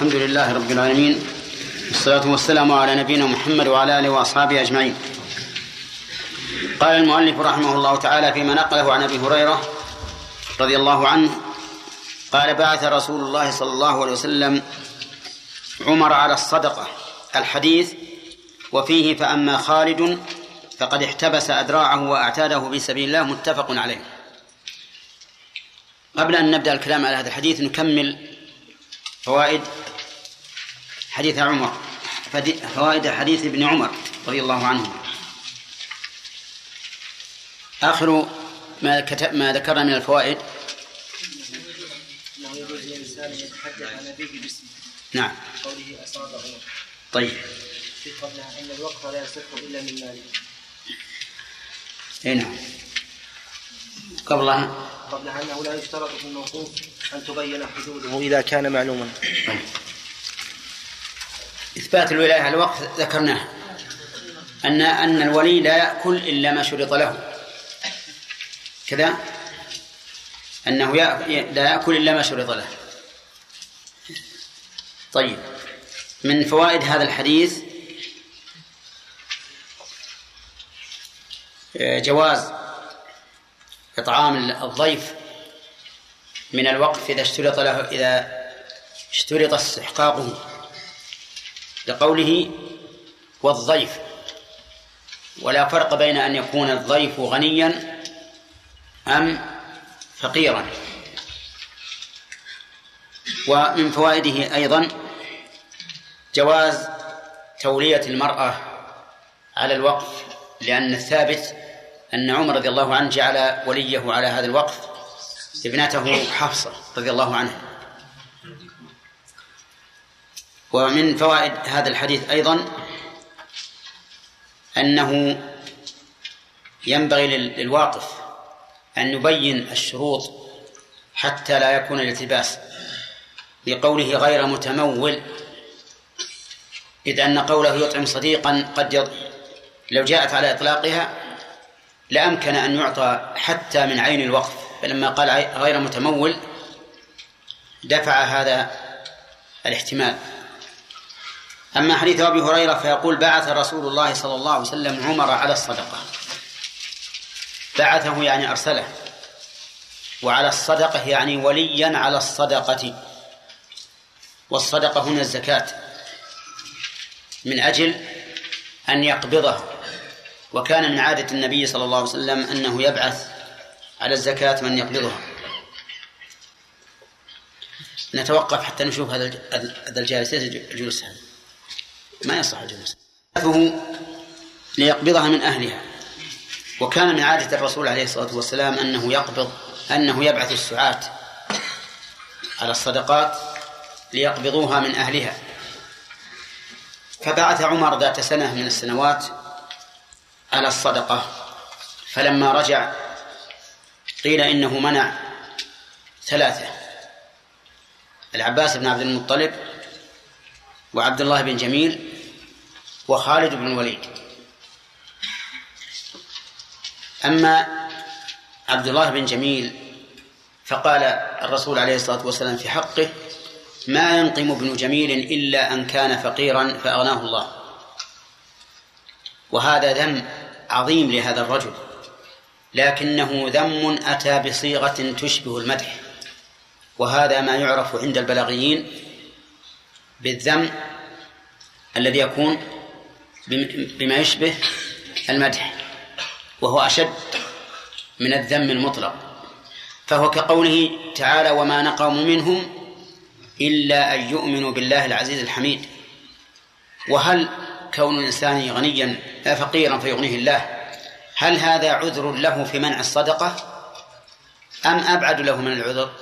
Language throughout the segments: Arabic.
الحمد لله رب العالمين والصلاة والسلام على نبينا محمد وعلى آله وأصحابه أجمعين. قال المؤلف رحمه الله تعالى فيما نقله عن أبي هريرة رضي الله عنه قال بعث رسول الله صلى الله عليه وسلم عمر على الصدقة الحديث وفيه فأما خالد فقد احتبس أدراعه وأعتاده في سبيل الله متفق عليه. قبل أن نبدأ الكلام على هذا الحديث نكمل فوائد حديث عمر فوائد حديث ابن عمر رضي الله عنه. آخر ما كتب ما ذكرنا من الفوائد. نعم. قوله أصابه طيب. في قبلها أن الوقف لا يصح إلا من مالك أي نعم. قبلها. قبلها أنه لا يشترط في الموقوف أن تبين حدوده إذا كان معلوما. طيب. إثبات الولاية على الوقف ذكرناه. أن أن الولي لا يأكل إلا ما شرط له. كذا؟ أنه لا يأكل إلا ما شرط له. طيب. من فوائد هذا الحديث آه، جواز إطعام الضيف من الوقف إذا اشترط له إذا اشترط استحقاقه. لقوله والضيف. ولا فرق بين أن يكون الضيف غنيا أم فقيرا. ومن فوائده أيضا جواز تولية المرأة على الوقف لأن الثابت أن عمر رضي الله عنه جعل وليه على هذا الوقف ابنته حفصة رضي الله عنها. ومن فوائد هذا الحديث أيضا أنه ينبغي للواقف أن يبين الشروط حتى لا يكون الالتباس بقوله غير متمول إذ أن قوله يطعم صديقا قد يض... لو جاءت على إطلاقها لأمكن أن يعطى حتى من عين الوقف فلما قال غير متمول دفع هذا الاحتمال. أما حديث أبي هريرة فيقول بعث رسول الله صلى الله عليه وسلم عمر على الصدقة. بعثه يعني أرسله. وعلى الصدقة يعني وليا على الصدقة. والصدقة هنا الزكاة. من أجل أن يقبضها وكان من عادة النبي صلى الله عليه وسلم أنه يبعث على الزكاة من يقبضها. نتوقف حتى نشوف هذا هذا الجالس. الجلوس هذا؟ ما يصح الجلوس ليقبضها من أهلها. وكان من عادة الرسول عليه الصلاة والسلام أنه يقبض أنه يبعث السعاة على الصدقات ليقبضوها من أهلها. فبعث عمر ذات سنة من السنوات على الصدقة. فلما رجع قيل إنه منع ثلاثة. العباس بن عبد المطلب وعبد الله بن جميل وخالد بن الوليد. أما عبد الله بن جميل فقال الرسول عليه الصلاة والسلام في حقه ما ينقم ابن جميل إلا أن كان فقيرا فأغناه الله. وهذا ذم عظيم لهذا الرجل لكنه ذم أتى بصيغة تشبه المدح وهذا ما يعرف عند البلاغيين بالذم الذي يكون بما يشبه المدح وهو أشد من الذم المطلق. فهو كقوله تعالى وما نقموا منهم إلا أن يؤمنوا بالله العزيز الحميد وهل كون الإنسان غنيا فقيرا فيغنيه الله هل هذا عذر له في منع الصدقة؟ أم أبعد له من العذر؟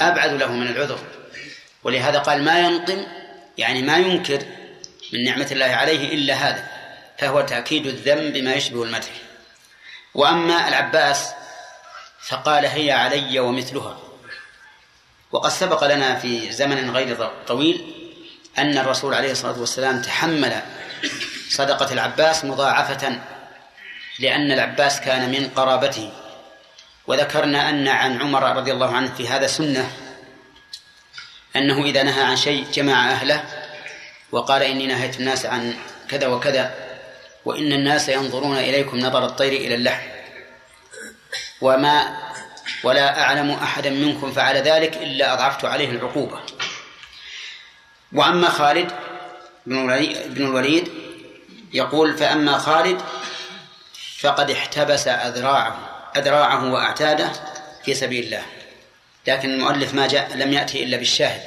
أبعد له من العذر. ولهذا قال ما ينقم يعني ما ينكر من نعمة الله عليه إلا هذا فهو تأكيد الذم بما يشبه المدح. وأما العباس فقال هي علي ومثلها. وقد سبق لنا في زمن غير طويل أن الرسول عليه الصلاة والسلام تحمل صدقة العباس مضاعفة لأن العباس كان من قرابته. وذكرنا أن عن عمر رضي الله عنه في هذا سنة أنه إذا نهى عن شيء جمع أهله وقال إني نهيت الناس عن كذا وكذا وإن الناس ينظرون إليكم نظر الطير إلى اللحم وما ولا أعلم أحدا منكم فعل ذلك إلا أضعفت عليه العقوبة. وأما خالد بن الوليد يقول فأما خالد فقد احتبس أذراعه أذراعه وأعتاده في سبيل الله. لكن المؤلف ما جاء لم يأتي إلا بالشاهد.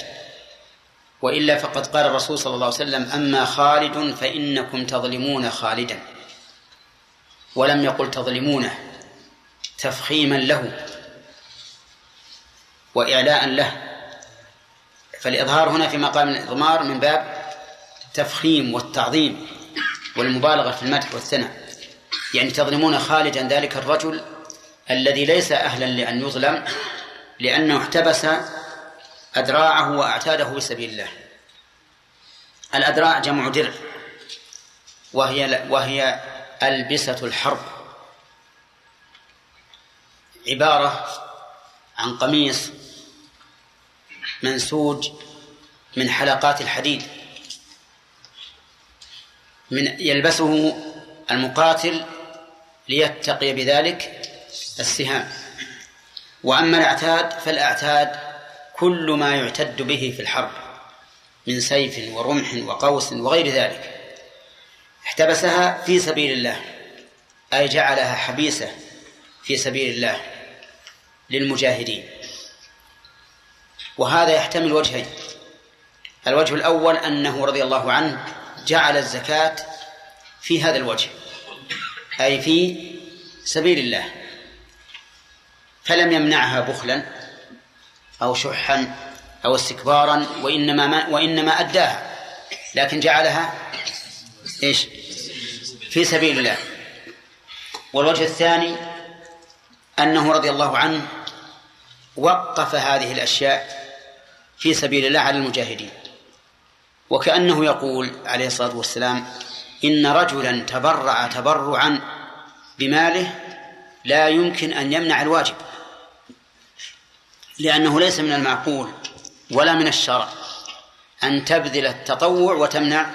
وإلا فقد قال الرسول صلى الله عليه وسلم أما خالد فإنكم تظلمون خالدا. ولم يقل تظلمونه تفخيما له وإعلاء له. فالإظهار هنا في مقام الإضمار من باب التفخيم والتعظيم والمبالغة في المدح والثناء. يعني تظلمون خالدا ذلك الرجل الذي ليس أهلا لأن يظلم لأنه احتبس أدراعه وأعتاده في سبيل الله. الأدراع جمع درع وهي وهي ألبسة الحرب. عبارة عن قميص منسوج من حلقات الحديد. من يلبسه المقاتل ليتقي بذلك السهام. وأما الأعتاد فالأعتاد كل ما يعتد به في الحرب من سيف ورمح وقوس وغير ذلك. احتبسها في سبيل الله أي جعلها حبيسة في سبيل الله للمجاهدين. وهذا يحتمل وجهين. الوجه الأول أنه رضي الله عنه جعل الزكاة في هذا الوجه أي في سبيل الله. فلم يمنعها بخلا أو شحا أو استكبارا وإنما ما وإنما أداها. لكن جعلها إيش؟ في سبيل الله. والوجه الثاني أنه رضي الله عنه وقف هذه الأشياء في سبيل الله على المجاهدين. وكأنه يقول عليه الصلاة والسلام إن رجلا تبرع تبرعا بماله لا يمكن أن يمنع الواجب. لأنه ليس من المعقول ولا من الشرع أن تبذل التطوع وتمنع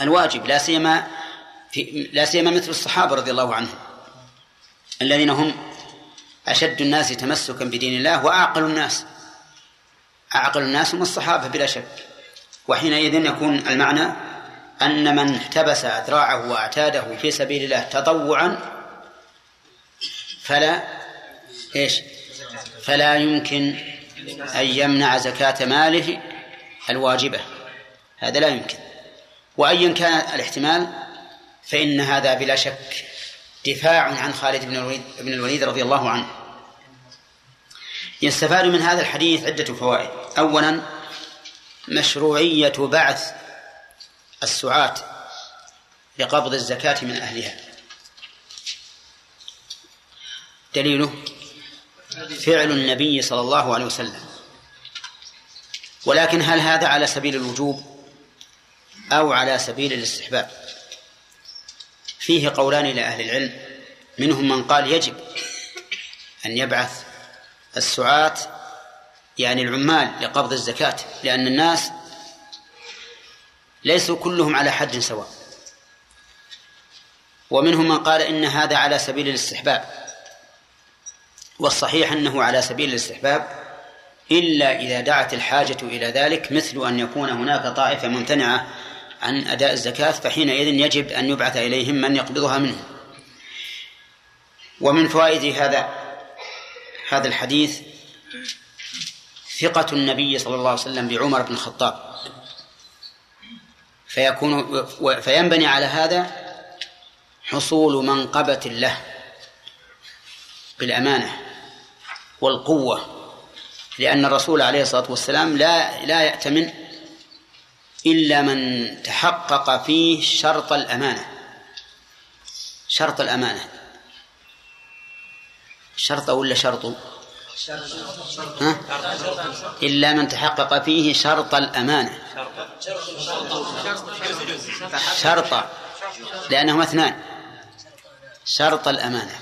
الواجب لا سيما في لا سيما مثل الصحابة رضي الله عنهم الذين هم أشد الناس تمسكا بدين الله وأعقل الناس أعقل الناس هم الصحابة بلا شك وحينئذ يكون المعنى أن من احتبس أذراعه وأعتاده في سبيل الله تطوعا فلا إيش؟ فلا يمكن أن يمنع زكاة ماله الواجبة. هذا لا يمكن. وأيا كان الاحتمال فإن هذا بلا شك دفاع عن خالد بن الوليد, بن الوليد رضي الله عنه. يستفاد من هذا الحديث عدة فوائد. أولا مشروعية بعث السعاة لقبض الزكاة من أهلها. دليله فعل النبي صلى الله عليه وسلم. ولكن هل هذا على سبيل الوجوب أو على سبيل الاستحباب؟ فيه قولان لأهل العلم منهم من قال يجب أن يبعث السعاة يعني العمال لقبض الزكاة لأن الناس ليسوا كلهم على حد سواء. ومنهم من قال إن هذا على سبيل الاستحباب. والصحيح أنه على سبيل الاستحباب إلا إذا دعت الحاجة إلى ذلك مثل أن يكون هناك طائفة ممتنعة عن أداء الزكاة فحينئذ يجب أن يبعث إليهم من يقبضها منهم ومن فوائد هذا هذا الحديث ثقة النبي صلى الله عليه وسلم بعمر بن الخطاب. فيكون فينبني على هذا حصول منقبة له بالأمانة. والقوة لأن الرسول عليه الصلاة والسلام لا لا يأتمن إلا من تحقق فيه شرط الأمانة. شرط الأمانة. شرط ولا شرط؟ ها؟ إلا من تحقق فيه شرط الأمانة. شرط لأنهما اثنان. شرط الأمانة.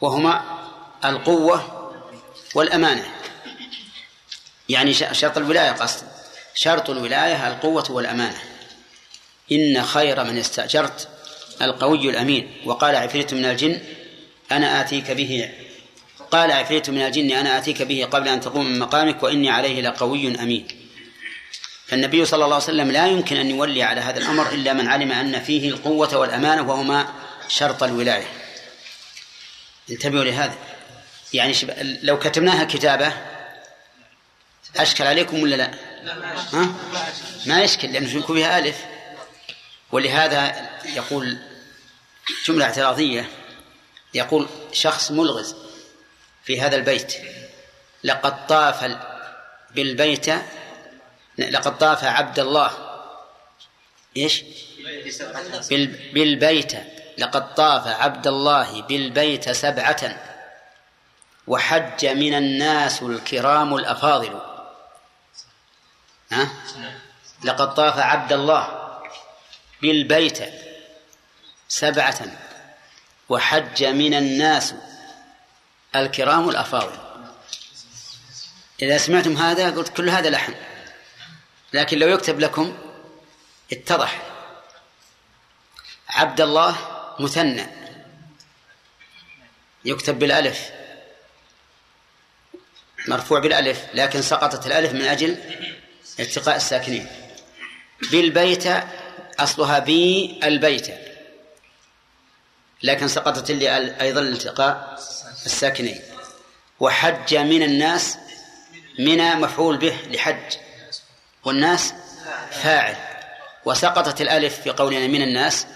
وهما القوة والأمانة. يعني شرط الولاية قصد. شرط الولاية القوة والأمانة. إن خير من استأجرت القوي الأمين. وقال عفريت من الجن أنا آتيك به. قال عفريت من الجن أنا آتيك به قبل أن تقوم من مقامك وإني عليه لقوي أمين. فالنبي صلى الله عليه وسلم لا يمكن أن يولي على هذا الأمر إلا من علم أن فيه القوة والأمانة وهما شرط الولاية. انتبهوا لهذا. يعني لو كتبناها كتابة أشكل عليكم ولا لا؟ ها؟ ما يشكل لأنه يكون فيها ألف. ولهذا يقول جملة اعتراضية. يقول شخص ملغز في هذا البيت. لقد طاف بالبيت لقد طاف عبد الله. إيش؟ بالبيت. لقد طاف عبد الله بالبيت سبعة. وحج من الناس الكرام الأفاضل. ها؟ لقد طاف عبد الله بالبيت سبعة وحج من الناس الكرام الأفاضل. إذا سمعتم هذا قلت كل هذا لحن لكن لو يكتب لكم اتضح. عبد الله مثنى يكتب بالألف. مرفوع بالألف لكن سقطت الألف من أجل التقاء الساكنين. بالبيت أصلها بي البيت لكن سقطت لي أيضا التقاء الساكنين. وحج من الناس من مفعول به لحج والناس فاعل. وسقطت الألف في قولنا من الناس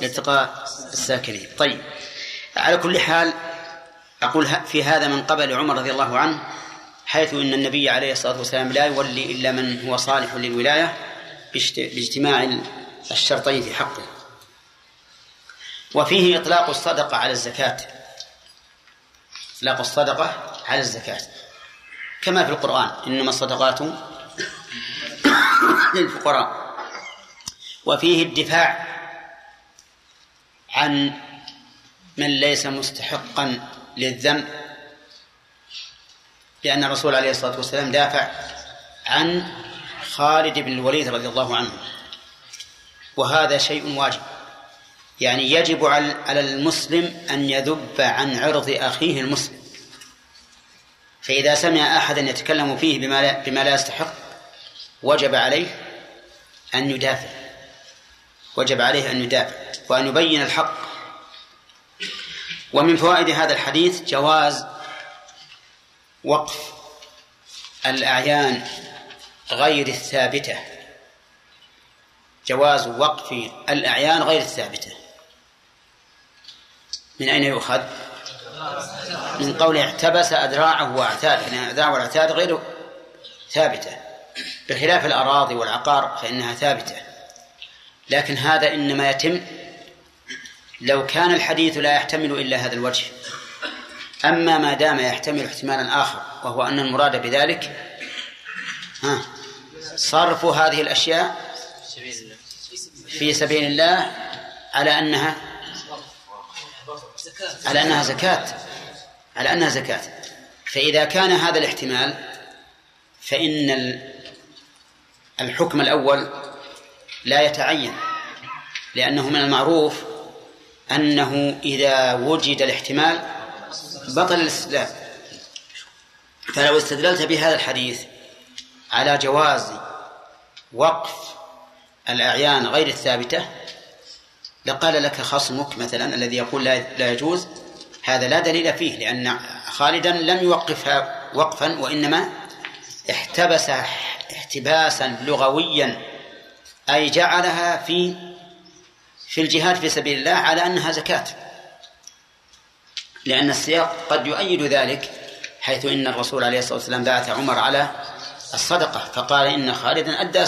لالتقاء الساكنين. طيب على كل حال أقول في هذا من قبل عمر رضي الله عنه حيث أن النبي عليه الصلاة والسلام لا يولي إلا من هو صالح للولاية باجتماع الشرطين في حقه. وفيه إطلاق الصدقة على الزكاة. إطلاق الصدقة على الزكاة. كما في القرآن إنما الصدقات للفقراء. وفيه الدفاع عن من ليس مستحقا للذنب لأن الرسول عليه الصلاة والسلام دافع عن خالد بن الوليد رضي الله عنه وهذا شيء واجب. يعني يجب على المسلم أن يذب عن عرض أخيه المسلم. فإذا سمع أحدا يتكلم فيه بما لا, بما لا يستحق وجب عليه أن يدافع. وجب عليه أن يدافع وأن يبين الحق. ومن فوائد هذا الحديث جواز وقف الأعيان غير الثابتة. جواز وقف الأعيان غير الثابتة. من أين يؤخذ؟ من قول احتبس أدراعه وأعتاد يعني الأدراع والأعتاد غير ثابتة. بخلاف الأراضي والعقار فإنها ثابتة. لكن هذا إنما يتم لو كان الحديث لا يحتمل إلا هذا الوجه. أما ما دام يحتمل احتمالا آخر وهو أن المراد بذلك ها صرف هذه الأشياء في سبيل الله على أنها على أنها زكاة على أنها زكاة. فإذا كان هذا الاحتمال فإن الحكم الأول لا يتعين لأنه من المعروف أنه إذا وجد الاحتمال بطل الاستدلال. فلو استدللت بهذا الحديث على جواز وقف الأعيان غير الثابتة لقال لك خصمك مثلا الذي يقول لا يجوز هذا لا دليل فيه لأن خالدا لم يوقفها وقفا وإنما احتبس احتباسا لغويا أي جعلها في في الجهاد في سبيل الله على أنها زكاة. لأن السياق قد يؤيد ذلك حيث إن الرسول عليه الصلاة والسلام بعث عمر على الصدقة فقال إن خالدا أدى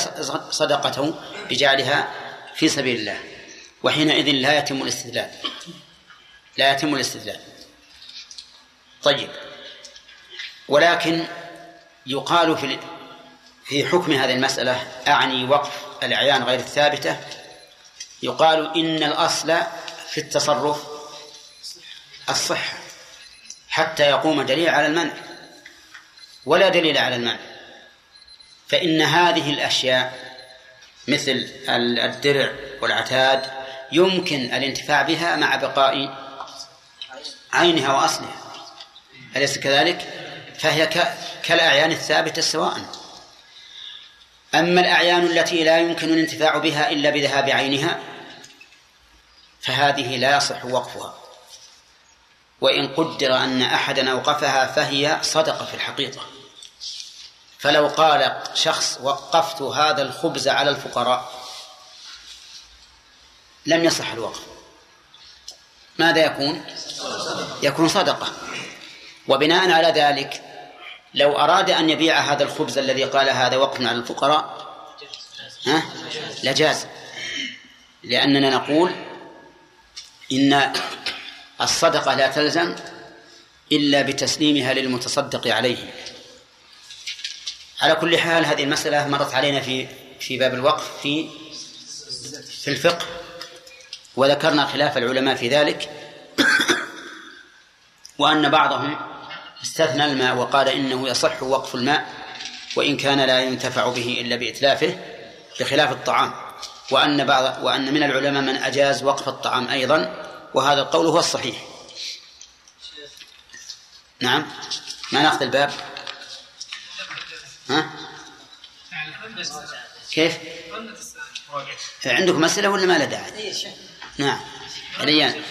صدقته بجعلها في سبيل الله. وحينئذ لا يتم الاستدلال. لا يتم الاستدلال. طيب. ولكن يقال في في حكم هذه المسألة أعني وقف الأعيان غير الثابتة يقال إن الأصل في التصرف الصحة حتى يقوم دليل على المنع ولا دليل على المنع فإن هذه الأشياء مثل الدرع والعتاد يمكن الانتفاع بها مع بقاء عينها وأصلها أليس كذلك؟ فهي كالأعيان الثابتة سواء أما الأعيان التي لا يمكن الانتفاع بها إلا بذهاب عينها فهذه لا يصح وقفها. وإن قدر أن أحدا أوقفها فهي صدقة في الحقيقة. فلو قال شخص وقفت هذا الخبز على الفقراء لم يصح الوقف. ماذا يكون؟ يكون صدقة. وبناء على ذلك لو أراد أن يبيع هذا الخبز الذي قال هذا وقف على الفقراء ها؟ لجاز لأننا نقول إن الصدقة لا تلزم إلا بتسليمها للمتصدق عليه. على كل حال هذه المسألة مرت علينا في في باب الوقف في في الفقه وذكرنا خلاف العلماء في ذلك وأن بعضهم استثنى الماء وقال إنه يصح وقف الماء وإن كان لا ينتفع به إلا بإتلافه بخلاف الطعام. وأن بعض وأن من العلماء من أجاز وقف الطعام أيضا وهذا القول هو الصحيح. نعم. ما نأخذ الباب؟ ها؟ كيف؟ عندكم مسألة ولا ما له داعي نعم. عليان.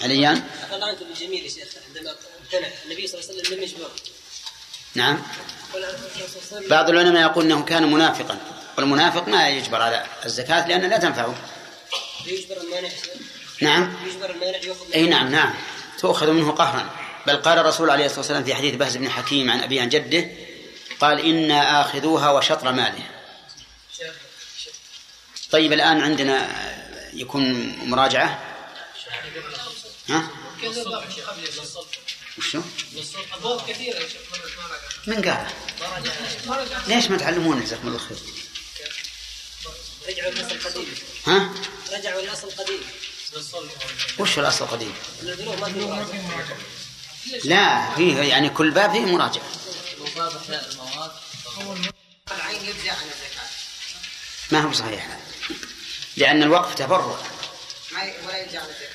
عليان؟ عنكم الجميل يا شيخ عندما امتنع النبي صلى الله عليه وسلم لم يجبره نعم. بعض العلماء يقول انه كان منافقا. والمنافق ما يجبر على الزكاة لأن لا تنفعه. يجبر المانع نعم. يجبر المانع إي نعم نعم. تؤخذ منه قهرا. بل قال الرسول عليه الصلاة والسلام في حديث بهز بن حكيم عن أبي عن جده قال إنا آخذوها وشطر ماله. طيب الآن عندنا يكون مراجعة؟ ها؟ وشو؟ من قال؟ ليش ما تعلمون جزاكم الله خير؟ رجعوا الاصل القديم ها؟ رجعوا الاصل القديم وش الأصل القديم؟ لا فيه يعني كل باب فيه مراجعة ما هو صحيح لأن الوقف تبرع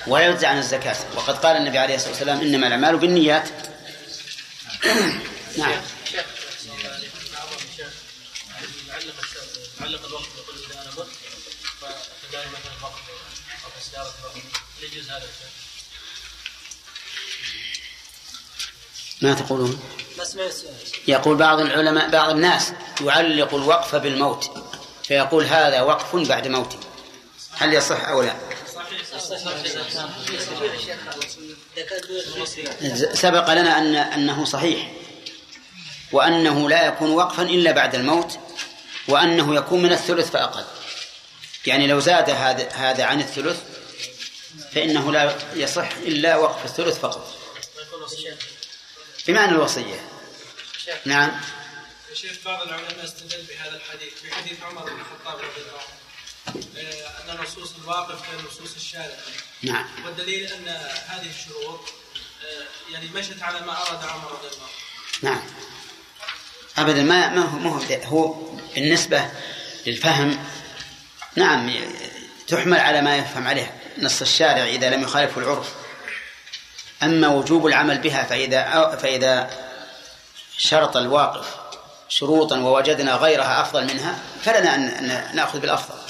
ولا يجزى عن الزكاة وقد قال النبي عليه الصلاة والسلام إنما الأعمال بالنيات نعم ما تقولون؟ يقول بعض العلماء بعض الناس يعلق الوقف بالموت فيقول هذا وقف بعد موتي هل يصح أو لا؟ سبق لنا ان أنه صحيح وأنه لا يكون وقفا إلا بعد الموت وأنه يكون من الثلث فأقل. يعني لو زاد هذا هذا عن الثلث فإنه لا يصح إلا وقف الثلث فقط. بمعنى الوصية. نعم. شيخ بعض العلماء استدل بهذا الحديث في حديث عمر بن الخطاب رضي الله عنه. آه، أن نصوص الواقف كنصوص الشارع نعم. والدليل أن هذه الشروط آه، يعني مشت على ما أراد عمر رضي الله نعم. أبدا ما ما هو ما هو بالنسبة للفهم نعم تحمل على ما يفهم عليه نص الشارع إذا لم يخالفه العرف. أما وجوب العمل بها فإذا فإذا شرط الواقف شروطا ووجدنا غيرها أفضل منها فلنا أن نأخذ بالأفضل.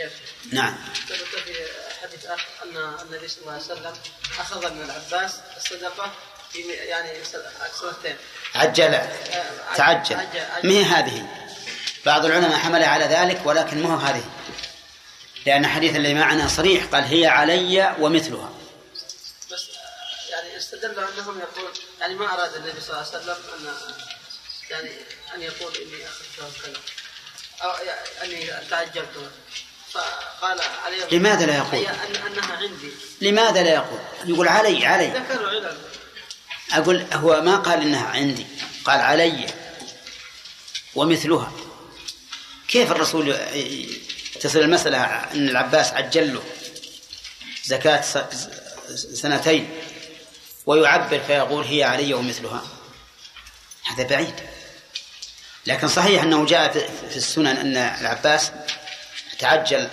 شيخ نعم. ثبت في حديث آخر أن النبي صلى الله عليه وسلم أخذ من العباس الصدقة في يعني سنتين. عجل. تعجل. ما هي هذه؟ بعض العلماء حمل على ذلك ولكن ما هو هذه؟ لأن حديث الذي معنا صريح قال هي علي ومثلها. بس يعني استدلوا أنهم يقول يعني ما أراد النبي صلى الله عليه وسلم ان يعني أن يقول إني أخذت كذا أو أني تعجلت. فقال عليه لماذا لا يقول؟ أن أنها عندي. لماذا لا يقول؟ يقول علي علي. علل أقول هو ما قال إنها عندي قال علي ومثلها. كيف الرسول تصل المسألة أن العباس عجل له زكاة سنتين ويعبر فيقول هي علي ومثلها؟ هذا بعيد. لكن صحيح أنه جاء في السنن أن العباس تعجل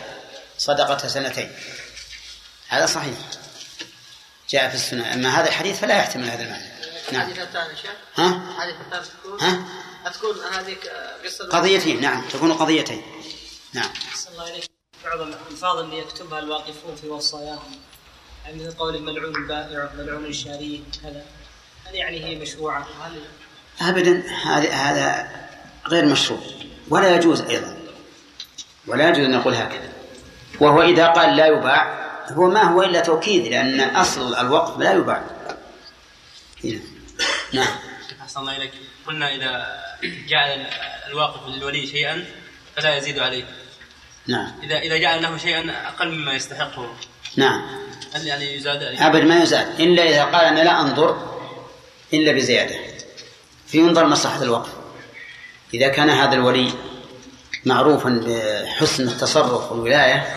صدقة سنتين. هذا صحيح. جاء في السنن أما هذا الحديث فلا يحتمل هذا المعنى. نعم. ها؟ تكون ها؟ تكون هذيك قصة قضيتين. نعم. تكون قضيتين. نعم. الله إليك. بعض الألفاظ اللي يكتبها الواقفون في وصاياهم. يعني مثل قول الملعون البائع ملعون الشاري كذا. هل يعني هي مشروعة؟ هل أبدا هذا هذا غير مشروع. ولا يجوز أيضا. ولا يجوز أن نقول هكذا. وهو إذا قال لا يباع هو ما هو إلا توكيد لأن أصل الوقف لا يباع. هنا. نعم. أحسن الله إليك. قلنا إذا جعل الواقف للولي شيئا فلا يزيد عليه. نعم. إذا إذا جعل له شيئا أقل مما يستحقه. نعم. هل يعني يزاد؟ عليه؟ أبد ما يزال إلا إذا قال أنا لا أنظر إلا بزيادة. فينظر مصلحة الوقف. إذا كان هذا الولي معروفا بحسن التصرف والولاية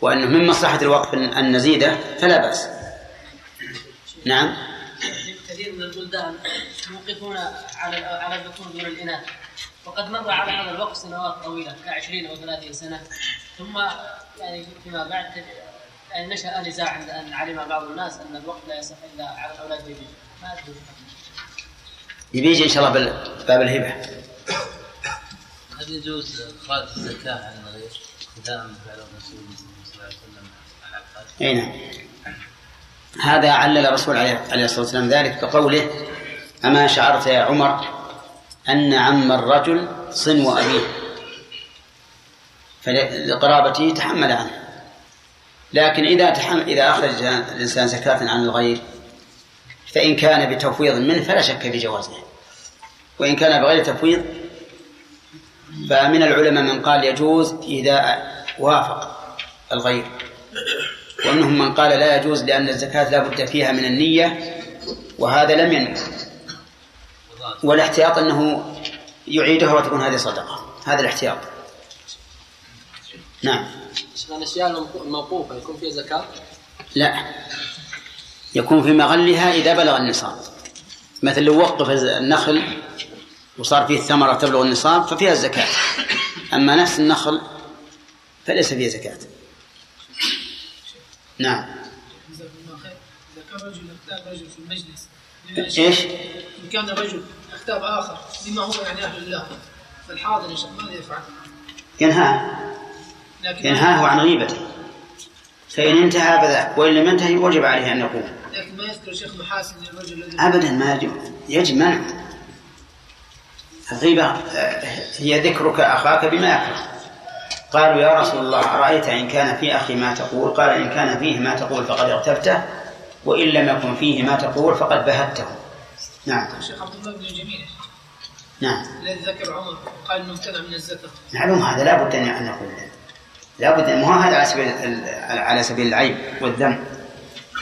وأنه من مصلحة الوقف أن نزيده فلا بأس. نعم. كثير من البلدان يوقفون على على الذكور دون الإناث وقد مر على هذا الوقت سنوات طويلة كعشرين أو ثلاثين سنة. ثم يعني فيما بعد يعني نشأ نزاع عند أن علم بعض الناس أن الوقت لا يصح إلا على الأولاد والبنات ما أدري. يبيجي إن شاء الله باب الهبة. هل يجوز إخراج الزكاة عن الغير؟ ابتداء من فعل الرسول صلى الله عليه وسلم؟ أي نعم. هذا علل الرسول عليه الصلاة والسلام ذلك بقوله أما شعرت يا عمر أن عم الرجل صنو أبيه فلقرابته تحمل عنه. لكن إذا تحمل إذا أخرج الإنسان زكاة عن الغير فإن كان بتفويض منه فلا شك في جوازه. وإن كان بغير تفويض فمن العلماء من قال يجوز إذا وافق الغير. ومنهم من قال لا يجوز لأن الزكاة لا بد فيها من النية وهذا لم ينوي والاحتياط أنه يعيدها وتكون هذه صدقة. هذا الاحتياط. نعم. الأشياء الموقوفة يكون فيها زكاة؟ لا. يكون في مغلها إذا بلغ النصاب. مثل لو وقف النخل وصار فيه ثمرة تبلغ النصاب ففيها الزكاة. أما نفس النخل فليس فيه زكاة. نعم. رجل في المجلس إيش؟ إن كان رجل اغتاب آخر بما هو يعني أهل الله فالحاضر يا شيخ ماذا يفعل؟ ينهاه. لكن ينهاه عن غيبته. فإن انتهى فذاك وإن لم ينتهي وجب عليه أن يقوم. لكن ما يذكر شيخ محاسن للرجل الذي أبدا ما يجب. يجب منعه الغيبة هي ذكرك أخاك بما يكره قالوا يا رسول الله أرأيت إن كان في أخي ما تقول؟ قال إن كان فيه ما تقول فقد اغتبته وإن لم يكن فيه ما تقول فقد بهته. نعم. الشيخ عبد الله بن جميل. نعم. الذي ذكر عمر قال إنه من الزكاة. معلوم هذا لا بد أن نقول لا بد مو هذا على سبيل على سبيل العيب والذم.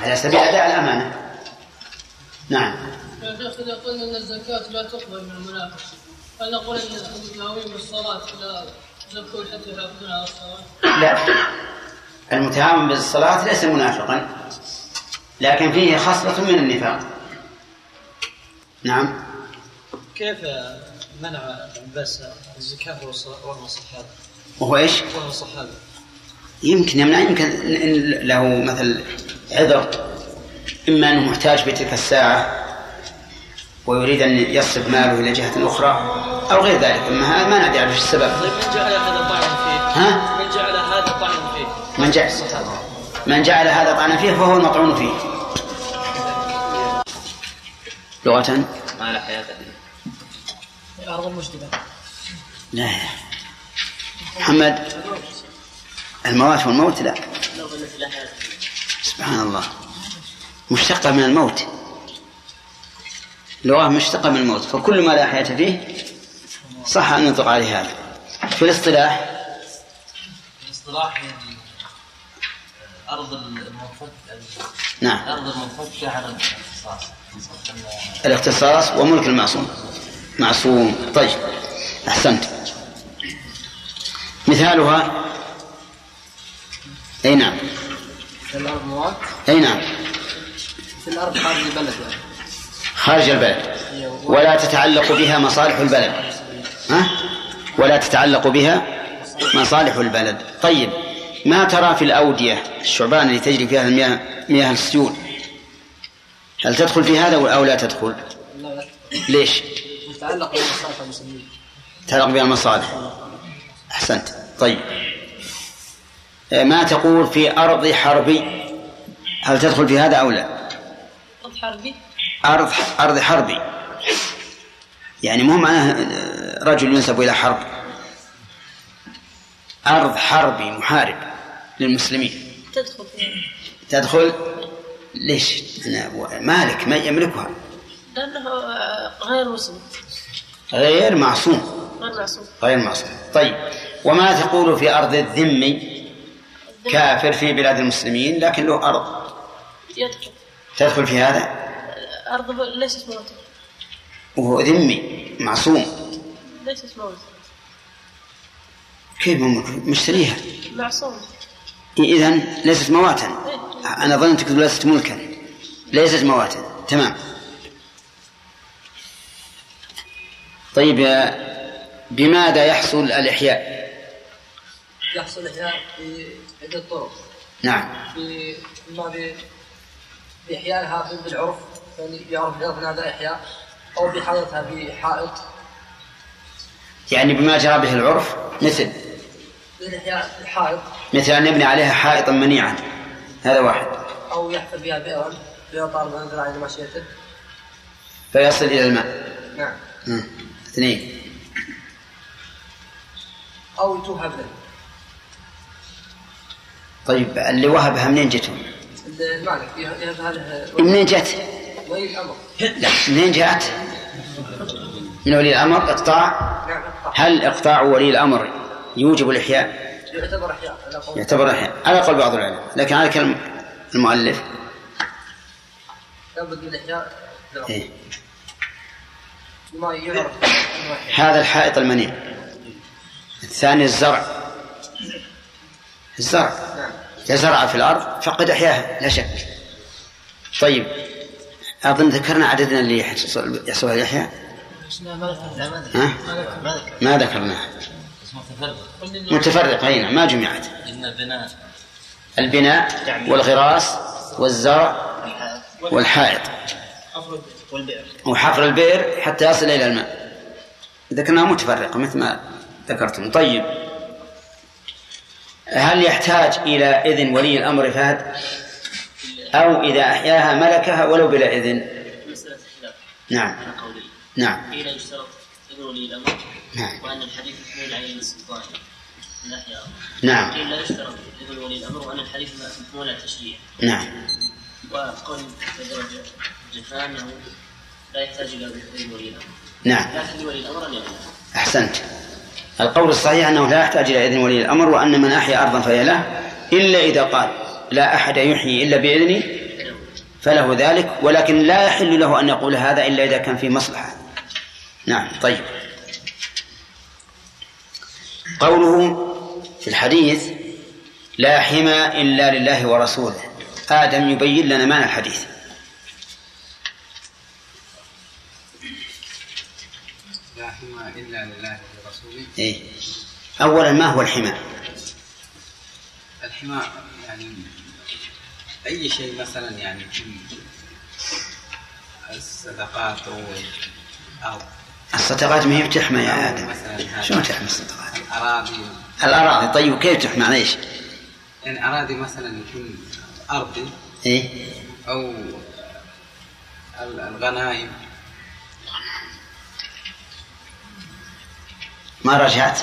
على سبيل أداء الأمانة. نعم. يا شيخ إذا قلنا إن الزكاة لا تقبل من المنافق هل نقول إن المتهاون بالصلاة لا حتى يحافظون على الصلاة؟ لا المتهاون بالصلاة ليس منافقا لكن فيه خصلة من النفاق نعم كيف منع بس الزكاة وهو صحابي؟ وهو إيش؟ وهو صحابي يمكن يمنع يمكن إن له مثل عذر إما أنه محتاج في تلك الساعة ويريد أن يصرف ماله إلى جهة أخرى أو غير ذلك أما ما ندري إيش السبب. طيب من جعل هذا طعنا فيه؟ ها؟ من جعل هذا طعنا فيه؟ من جعل من جعل هذا طعنا فيه فهو المطعون فيه. لغة؟ ما لا حياة أرض المشتبه لا. محمد الموات والموت لا. سبحان الله. مشتقة من الموت. لغة مشتقة من الموت فكل ما لا حياة فيه صح أن نطلق عليه هذا في الاصطلاح؟ الاصطلاح يعني أرض المنفك نعم. أرض المنفكة على الاختصاص. الاختصاص وملك المعصوم. معصوم. طيب أحسنت. مثالها؟ أي نعم. الأرض موات أي نعم. في الأرض خارج البلد يعني. خارج البلد. ولا تتعلق بها مصالح البلد. ها؟ ولا تتعلق بها مصالح البلد. طيب ما ترى في الأودية الشعبان اللي تجري فيها المياه مياه السيول؟ هل تدخل في هذا أو لا تدخل؟ ليش؟ تتعلق بمصالح المسلمين. تتعلق بها المصالح أحسنت. طيب. ما تقول في أرض حربي هل تدخل في هذا أو لا؟ أرض حربي أرض أرض حربي يعني مو معناه رجل ينسب إلى حرب. أرض حربي محارب للمسلمين. تدخل. تدخل؟ ليش؟ أنا مالك ما يملكها. لأنه غير مسلم. غير معصوم. غير معصوم. غير معصوم. طيب. وما تقول في أرض الذمي كافر في بلاد المسلمين لكن له أرض. يدخل. تدخل في هذا؟ أرض ليست موتى وهو ذمي معصوم. ليست موتى كيف ممكن مشتريها. معصوم. إذا ليست مواتا. أنا ظننتك تقول ليست ملكا. ليست مواتا. تمام. طيب يا- بماذا يحصل الإحياء؟ يحصل إحياء بعدة طرق. نعم. في إما ب- بإحيائها بالعرف يعني يعرف هذا إحياء. أو بحالتها بحائط يعني بما جرى به العرف مثل. بالحائط مثل أن يبني عليها حائطا منيعا. هذا واحد. أو يحفر بها بئرا بئر طالب أنزل على مشيته فيصل إلى الماء. نعم. مم. اثنين. أو توهب له طيب اللي وهبها منين جتهم؟ المالك منين جت؟ ولي الأمر. لا. منين جاءت؟ من ولي الأمر إقطاع؟ نعم الطاعة. هل إقطاع ولي الأمر يوجب الإحياء؟ يعتبر إحياء على قول يعتبر إحياء. على قول بعض العلماء. لكن على كلام المؤلف. لابد من إحياء. إيه. هذا الحائط المنيع. الثاني الزرع. الزرع. إذا زرع في الأرض فقد أحياها لا شك. طيب. أظن ذكرنا عددنا اللي يحصل على ها؟ ما ذكرناه. متفرق أي نعم ما جمعت. البناء والغراس والزرع والحائط. وحفر البئر حتى يصل إلى الماء. ذكرناها متفرقة مثل ما ذكرتم. طيب. هل يحتاج إلى إذن ولي الأمر فهد؟ أو إذا أحياها ملكها ولو بلا إذن. نعم. نعم. قيل يشترط إذن ولي الأمر نعم وأن الحديث محمول عليه السلطان. نعم. قيل لا يشترط إذن ولي الأمر وأن الحديث محمول على التشريع نعم. وقول تدرج جفاء أنه لا يحتاج إلى إذن ولي الأمر. نعم. لكن لولي الأمر أن يعلم أحسنت. القول الصحيح أنه لا يحتاج إلى إذن ولي الأمر وأن من أحيا أرضا فهي له إلا إذا قال لا أحد يحيي إلا بإذني فله ذلك ولكن لا يحل له أن يقول هذا إلا إذا كان في مصلحة. نعم طيب. قوله في الحديث لا حمى إلا لله ورسوله. آدم يبين لنا معنى الحديث. لا حمى إلا لله ورسوله. إيه؟ أولا ما هو الحمى؟ الحمى يعني أي شيء مثلا يعني في الصدقات أو أو الصدقات ما هي بتحمى يا هذا شلون تحمى الصدقات؟ الأراضي. الأراضي. طيب كيف تحمى؟ معليش يعني أراضي مثلا يكون أرضي إيه. أو ال- الغنائم. ما رجعت.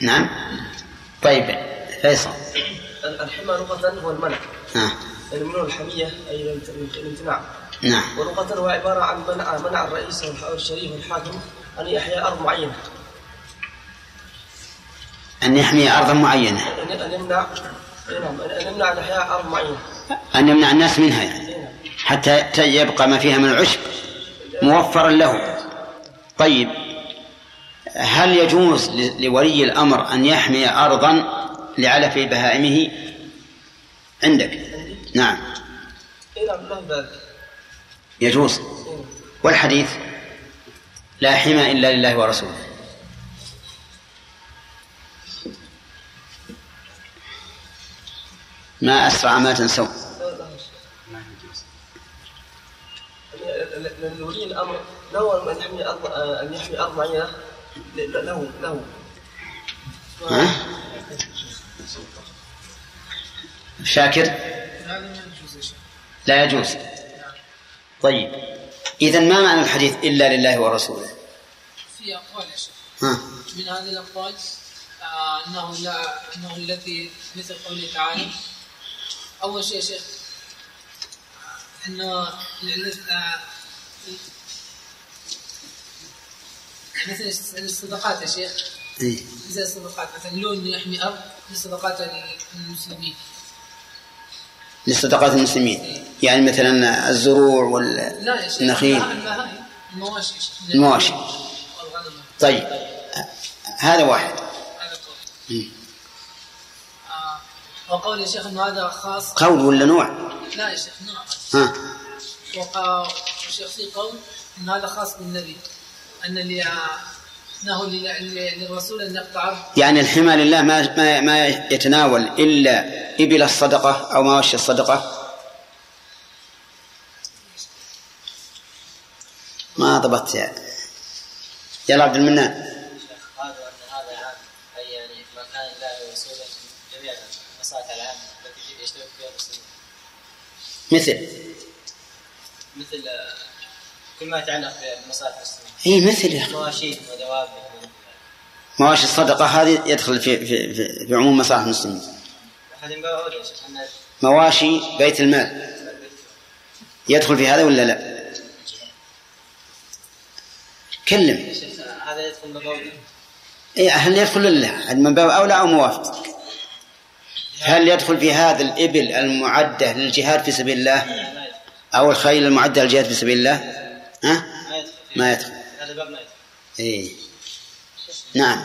نعم. طيب فيصل. الحمى لغة هو المنع من الحمية أي الامت- الامتناع. نعم. ولغة هو عبارة عن منع منع الرئيس أو الشريف والحاكم أن يحيا أرض معينة. أن يحمي أرضا معينة. أن أن يمنع نعم. أن يمنع عن إحياء أرض معينة. أن يمنع الناس منها يعني. حتى ت- يبقى ما فيها من العشب موفرا له. طيب. هل يجوز لولي الأمر أن يحمي أرضا لعلف بهائمه عندك. نعم. يجوز. والحديث؟ لا حمى إلا لله ورسوله. ما أسرع ما تنسون. لولي الأمر له أن يحمي ارض أن يحمي معينه له له. ها؟ شاكر؟ لا يجوز. طيب. إذا ما معنى الحديث إلا لله ورسوله؟ في أقوال يا شيخ ها. من هذه الأقوال آه، أنه لا أنه الذي مثل قوله تعالى. أول شيء يا شيخ آه، أنه آه، مثل الصدقات يا شيخ. إيه. زي الصدقات مثلا لون يحمي أرض للصدقات للمسلمين لصدقات المسلمين. يعني مثلا الزروع والنخيل المواشي. المواشي. طيب. هذا واحد. آه، وقول يا شيخ إنه هذا خاص. قول ولا نوع؟ لا يا شيخ نعم ها. وقال الشيخ في قول ان هذا خاص بالنبي. أن اللي للرسول أن يقطع يعني الحمى لله ما ما ما يتناول إلا إبل الصدقة أو مواشي الصدقة. ما ضبطت يا يلا عبد المنان. قالوا ان هذا عام اي يعني مكان الله ورسوله جميع المصالح العامه التي يشترك فيها المسلمون مثل. مثل آه، كل ما يتعلق بمصالح المسلمين. اي مثل يا أخي. مواشيد ودواب. مواشي الصدقة هذه يدخل في في في, في عموم مصالح المسلمين. هذه من باب مواشي بيت المال. يدخل في هذا ولا لا؟ كلم. هذا يدخل من باب إيه هل يدخل لله من باب أولى أو موافق؟ هل يدخل في هذا الإبل المعدة للجهاد في سبيل الله؟ أو الخيل المعدة للجهاد في سبيل الله؟ ها؟ ما يدخل. ما يدخل. هذا باب ما يدخل. إيه. نعم.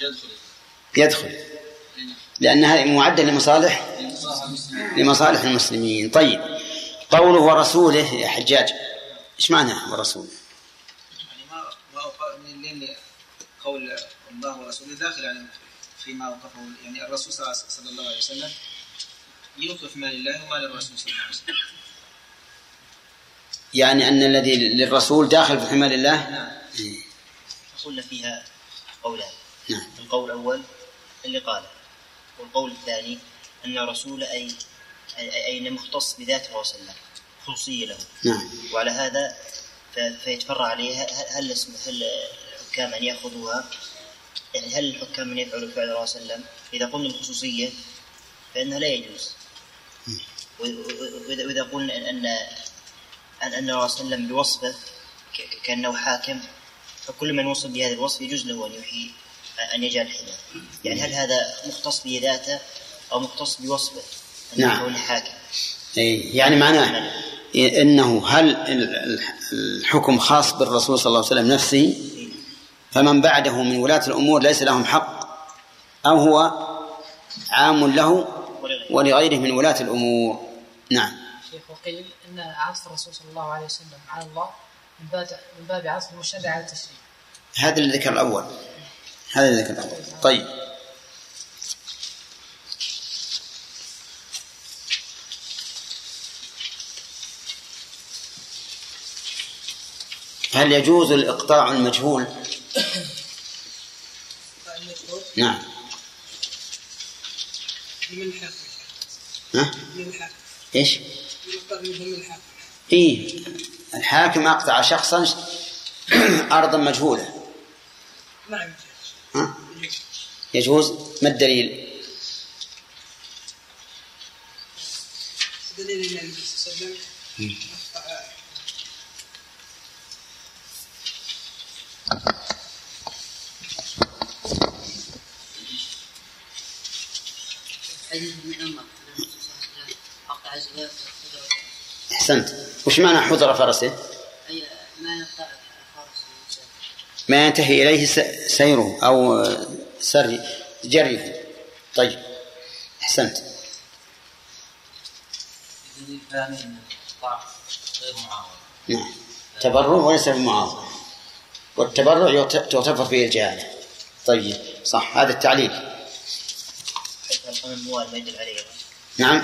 يدخل. يدخل. لأنها معدة لمصالح لمصالح المسلمين. طيب. قوله ورسوله يا حجاج. إيش معنى ورسوله؟ يعني ما ما قول الله ورسوله داخل يعني فيما اوقفه يعني الرسول صلى الله- صلى الله عليه وسلم يوقف ما لله وما للرسول صلى الله عليه وسلم. يعني أن الذي للرسول داخل في حمال الله؟ نعم. قلنا فيها قولان. نعم. القول الأول اللي قاله. والقول الثاني أن الرسول أي أي, أنه مختص بذات الرسول صلى الله عليه وسلم خصوصية له. نعم. وعلى هذا فيتفرع عليه هل هل الحكام أن يأخذوها؟ يعني هل الحكام من يفعلوا فعل الله عليه وسلم؟ إذا قلنا الخصوصية فإنها لا يجوز. وإذا وإذا قلنا أن أن أن الرسول صلى الله عليه وسلم بوصفه كأنه حاكم فكل من وصف بهذا الوصف يجوز له أن يحيي أن يجعل حمى يعني هل هذا مختص بذاته أو مختص بوصفه؟ أنه نعم. كونه حاكم. يعني معناه إنه هل ال- ال- الحكم خاص بالرسول صلى الله عليه وسلم نفسه؟ فمن بعده من ولاة الأمور ليس لهم حق أو هو عام له ولغيره من ولاة الأمور. نعم. شيخ وقيل إن عطف الرسول صلى الله عليه وسلم على الله من باب من باب عطف المشرع على التشريع. هذا الذكر الأول هذا الذكر الأول طيب هل يجوز الإقطاع المجهول؟ نعم من الحاكم ها؟ من الحاكم إيش؟ من الحاكم أقطع شخصا أرضا مجهولة نعم؟ يجوز ما الدليل؟ دليل ان النبي صلى الله عليه وسلم حديث ابن عمر اقطع زباله أحسنت. وش معنى حضر فرسه؟ ما ينتهي إليه سيره أو سر جريه طيب. أحسنت. نعم. تبرع وليس بمعاوضة والتبرع تغتفر فيه الجهالة. طيب. صح. هذا التعليل. نعم.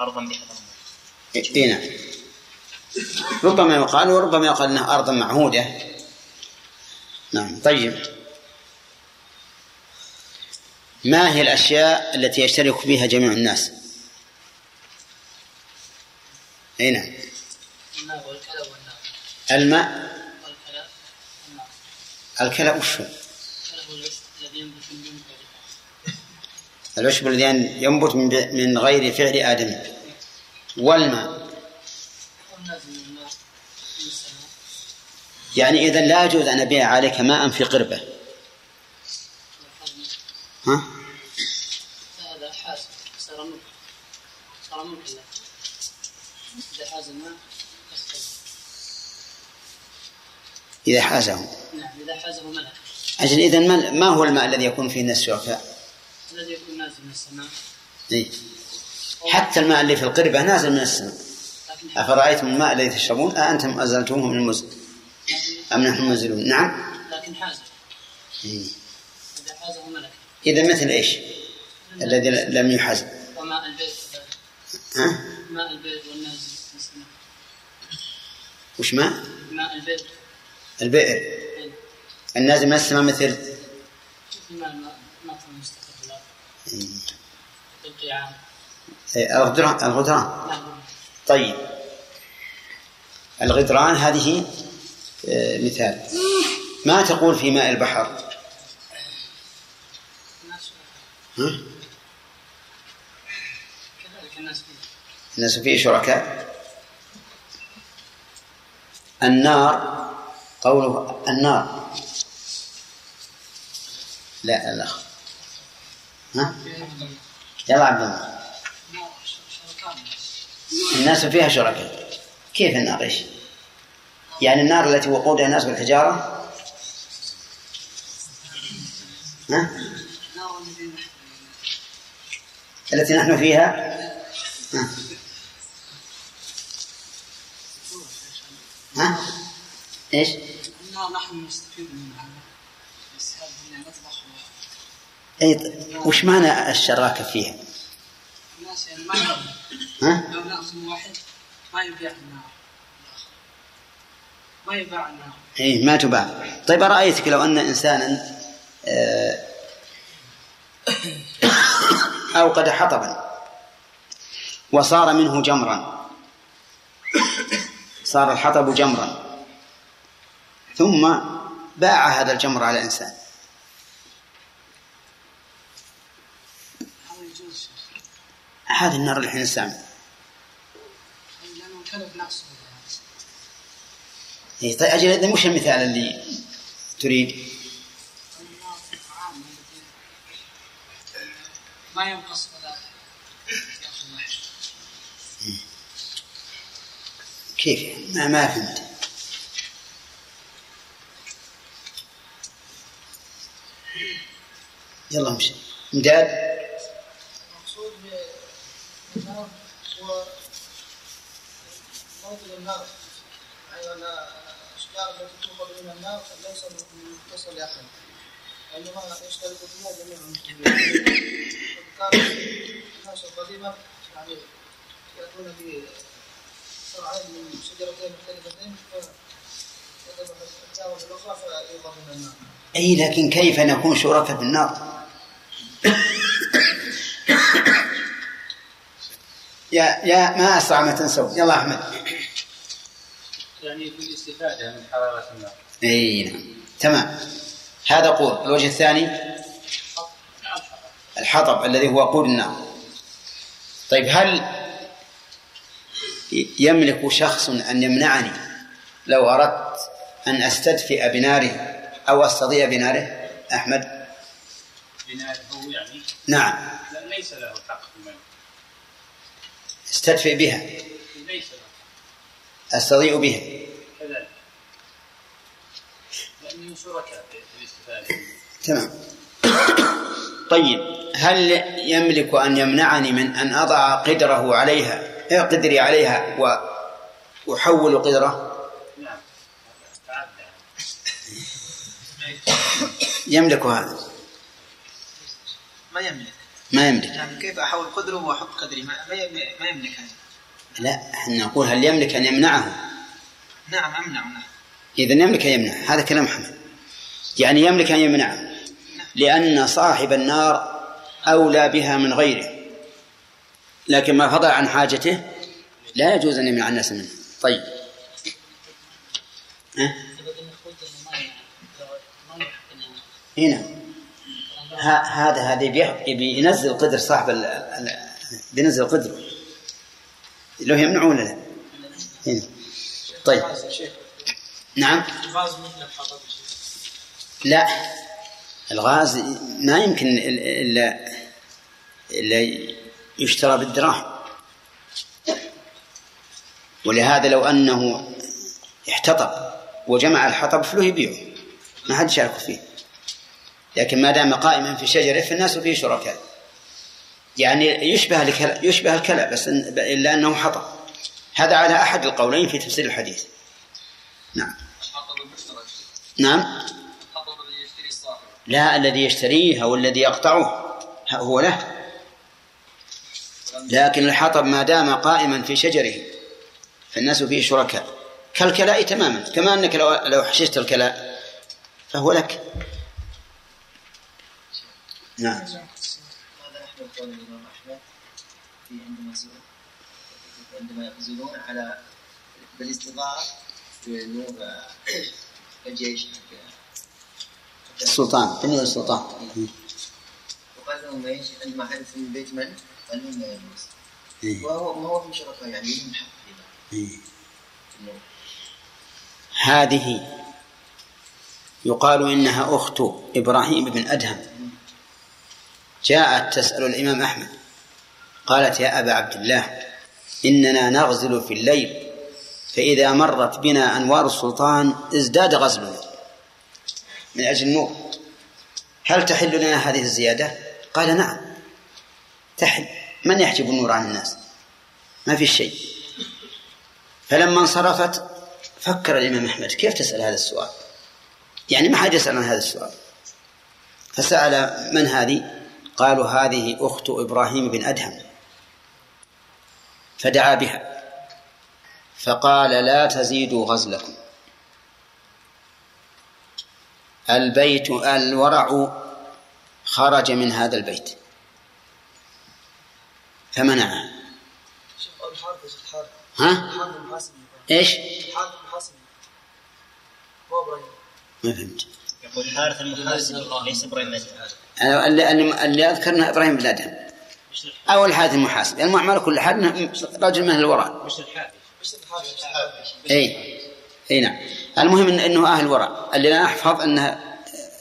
أرضا بحضرموت اي نعم. ربما يقال وربما يقال إنها أرضا معهودة. نعم طيب. ما هي الأشياء التي يشترك فيها جميع الناس؟ اي نعم. الماء. الكلى وش هو؟ العشب الذي ينبت من غير فعل آدم والماء. يعني إذا لا يجوز أن أبيع عليك ماء في قربة. ها؟ هذا صار صار إذا حاز الماء اذا حازه. نعم إذا حازه ملك أجل إذا ما ما هو الماء الذي يكون فيه الناس شركاء؟ الذي يكون نازل من السماء. إيه؟ حتى الماء اللي في القربة نازل من السماء. أفرأيتم الماء الذي تشربون؟ أأنتم أنزلتموه من المزن. أم نحن منزلون؟ نعم. لكن حازه إيه. إذا حازه ملك. إذا مثل إيش؟ الذي لم يحز وماء البيت ها؟ ماء البيت والنازل من السماء. وش ماء ماء البيت. البئر. إيه. النازل من السماء مثل؟ مثل الماء ماء المستقر في الأرض القيعان الغدران الغدران. نعم طيب. الغدران هذه آه، مثال. ما تقول في ماء البحر؟ الناس فيه شركاء. النار قوله النار. لا الأخ. ها؟ يلا عبد الله. الناس فيها شركاء كيف النار إيش؟ يعني النار التي وقودها الناس بالحجارة ها؟ التي نحن فيها ها؟ ها؟ إيش؟ النار نحن نستفيد منها بس هذه نطبخ اي وش معنى الشراكة فيها؟ الناس يعني ما ها؟ لو ناخذ واحد ما يبيع النار ما يباع النار اي ما تباع. طيب أرأيتك لو أن إنسانا آه، أوقد حطبا وصار منه جمرا. صار الحطب جمرا. ثم باع هذا الجمر على إنسان هذا يجوز شيخ هذه النار اللي إحنا نستعمل إيه، طيب أجل إذا مش المثال اللي تريد. ما ينقص ولا كيف؟ ما ما فهمت. يلا امشي امداد المقصود بالنار هو موطن النار أي الأشجار التي من النار ليس لأحد وإنما يشترك فيها جميع الناس يعني يأتون من شجرتين مختلفتين أي لكن كيف نكون شركاء في النار؟ يا يا ما أسرع ما تنسوا. يلا أحمد. يعني في الاستفادة من حرارة النار. إي نعم. تمام. هذا قول. الوجه الثاني؟ الحطب الذي هو وقود النار. طيب هل يملك شخص أن يمنعني لو أردت أن أستدفئ بناره أو أستضيء بناره؟ أحمد؟ بناء هو يعني؟ نعم. ليس له حق في استدفئ بها. ليس له استضيء بها كذلك لأنهم شركاء في الاستفادة تمام. طيب هل يملك أن يمنعني من أن أضع قدره عليها إيه قدري عليها وأحول قدره؟ يملك هذا. ما يملك. ما يملك. يعني كيف أحول قدره وأحط قدري؟ ما يملك. هذا لا إحنا نقول هل يملك أن يمنعه؟ نعم امنع نعم. إذا يملك أن يمنع هذا كلام محمد. يعني يملك أن يمنعه لأن صاحب النار أولى بها من غيره. لكن ما فضل عن حاجته لا يجوز أن يمنع الناس منه. طيب. أه؟ هنا. هذا هذا بينزل قدر صاحب بينزل قدره. لو يمنعه ولا لا؟ هنا طيب نعم لا. الغاز ما يمكن الا الا يشترى بالدراهم. ولهذا لو أنه احتطب وجمع الحطب فله يبيعه. ما حد شارك فيه. لكن ما دام قائما في شجره فالناس فيه شركاء. يعني يشبه يشبه الكلى بس إلا أنه حطب هذا على أحد القولين في تفسير الحديث. نعم. نعم. لا الذي يشتريه أو الذي يقطعه هو له. لكن الحطب ما دام قائما في شجره فالناس فيه شركاء. كالكلاء تماما كما أنك لو لو حششت الكلاء فهو لك. نعم. قول الإمام أحمد في عندما عندما يقصدون على بالاستطاعه نور الجيش السلطان بنور السلطان. وقال لهم إيش عندما حدث من بيت من؟ قال لهم لا يجوز. وهو ما هو في شركاء يعني لهم حق إيه. هذه يقال إنها أخت إبراهيم بن أدهم. جاءت تسأل الإمام أحمد. قالت يا أبا عبد الله إننا نغزل في الليل فإذا مرت بنا أنوار السلطان ازداد غزلنا. من أجل النور. هل تحل لنا هذه الزيادة؟ قال نعم. تحل. من يحجب النور عن الناس؟ ما في شيء. فلما انصرفت فكر الإمام أحمد كيف تسأل هذا السؤال؟ يعني ما حد يسأل عن هذا السؤال. فسأل من هذه؟ قالوا هذه أخت إبراهيم بن أدهم. فدعا بها. فقال لا تزيدوا غزلكم. البيت الورع خرج من هذا البيت. فمنعها ها؟ إيش؟ ما فهمت. يقول الحارث المحاسب ليس إبراهيم اللي, اللي اذكر انه إبراهيم بن ادهم أو الحارث المحاسب المهم على كل حال رجل من الوراء مش الحارث إي. إي نعم. المهم إن إنه أهل الوراء اللي أنا أحفظ أنه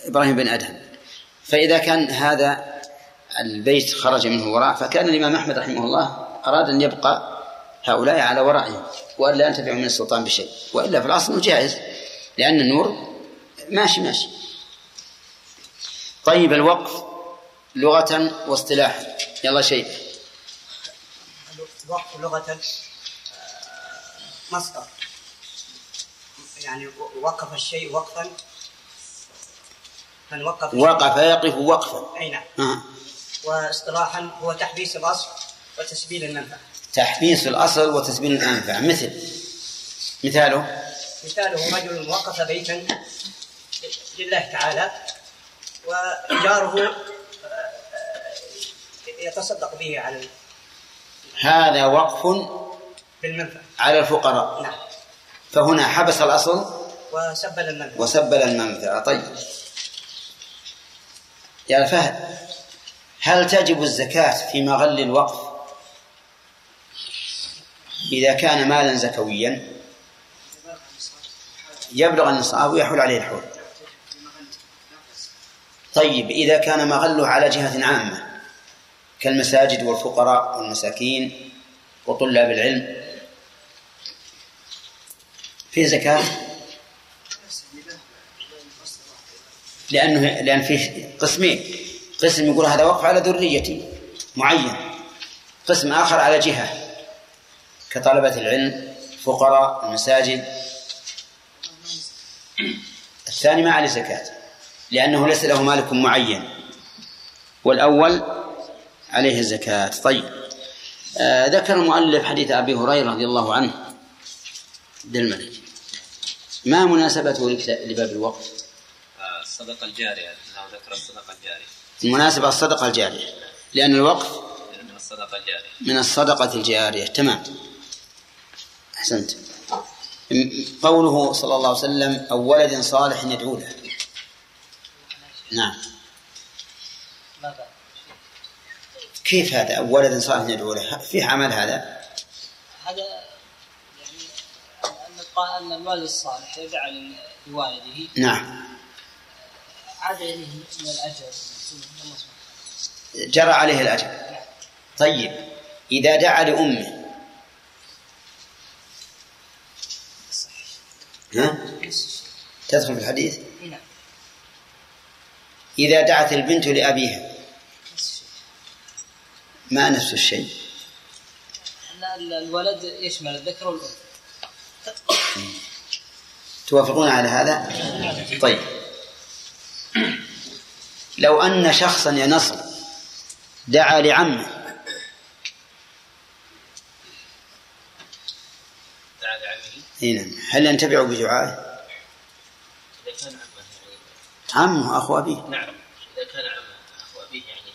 إبراهيم بن أدهم. فإذا كان هذا البيت خرج منه وراء فكان الإمام أحمد رحمه الله أراد أن يبقى هؤلاء على ورائهم وألا ينتفع من السلطان بشيء. وإلا في الأصل جائز لأن النور ماشي ماشي. طيب الوقف لغة واصطلاحا. يلا شيء الوقف لغة مصدر. يعني وقف الشيء وقفا. من وقف وقف يقف وقفا. أي نعم. آه. واصطلاحا هو تحبيس الأصل وتسبيل المنفعة. تحبيس الأصل وتسبيل المنفعة. مثل مثاله. مثاله رجل وقف بيتا لله تعالى. وجاره يتصدق به على هذا وقف بالمنفعه على الفقراء. نعم. فهنا حبس الأصل؟ وسبل المنفعه وسبل المنفعه طيب. يا فهد هل تجب الزكاة في مغل الوقف إذا كان مالا زكويا؟ يبلغ النصاب ويحول عليه الحول. طيب إذا كان مغله على جهة عامة كالمساجد والفقراء والمساكين وطلاب العلم في زكاة؟ لأنه لأن فيه قسمين قسم يقول هذا وقف على ذريتي معين قسم آخر على جهة كطلبة العلم فقراء المساجد. الثاني ما عليه زكاة. لأنه ليس له مالك معين. والأول عليه الزكاة. طيب. آه ذكر المؤلف حديث أبي هريرة رضي الله عنه. الملك ما مناسبته لباب الوقف الصدقة الجارية ذكر الصدقة الجارية. المناسبة الصدقة الجارية. لأن الوقف من الصدقة الجارية. من الصدقة الجارية. تمام. أحسنت. قوله صلى الله عليه وسلم أو ولد صالح يدعو له. نعم. كيف هذا؟ ولد صالح يدعو له. فيه عمل هذا؟ هذا يعني أن الوالد الصالح يجعل لوالده. نعم. عاد إليه من الأجر. جرى عليه الأجر. طيب. إذا دعا لأمه. ها؟ تدخل في الحديث؟ نعم. إذا دعت البنت لأبيها. ما نفس الشيء. الولد يشمل الذكر والأنثى. توافقون على هذا؟ طيب. لو أن شخصا يا نصر دعا لعمه. دعا لعمه. نعم. هل ينتفع بدعائه؟ عمه أخو أبيه. نعم. إذا كان عمه أخو أبيه يعني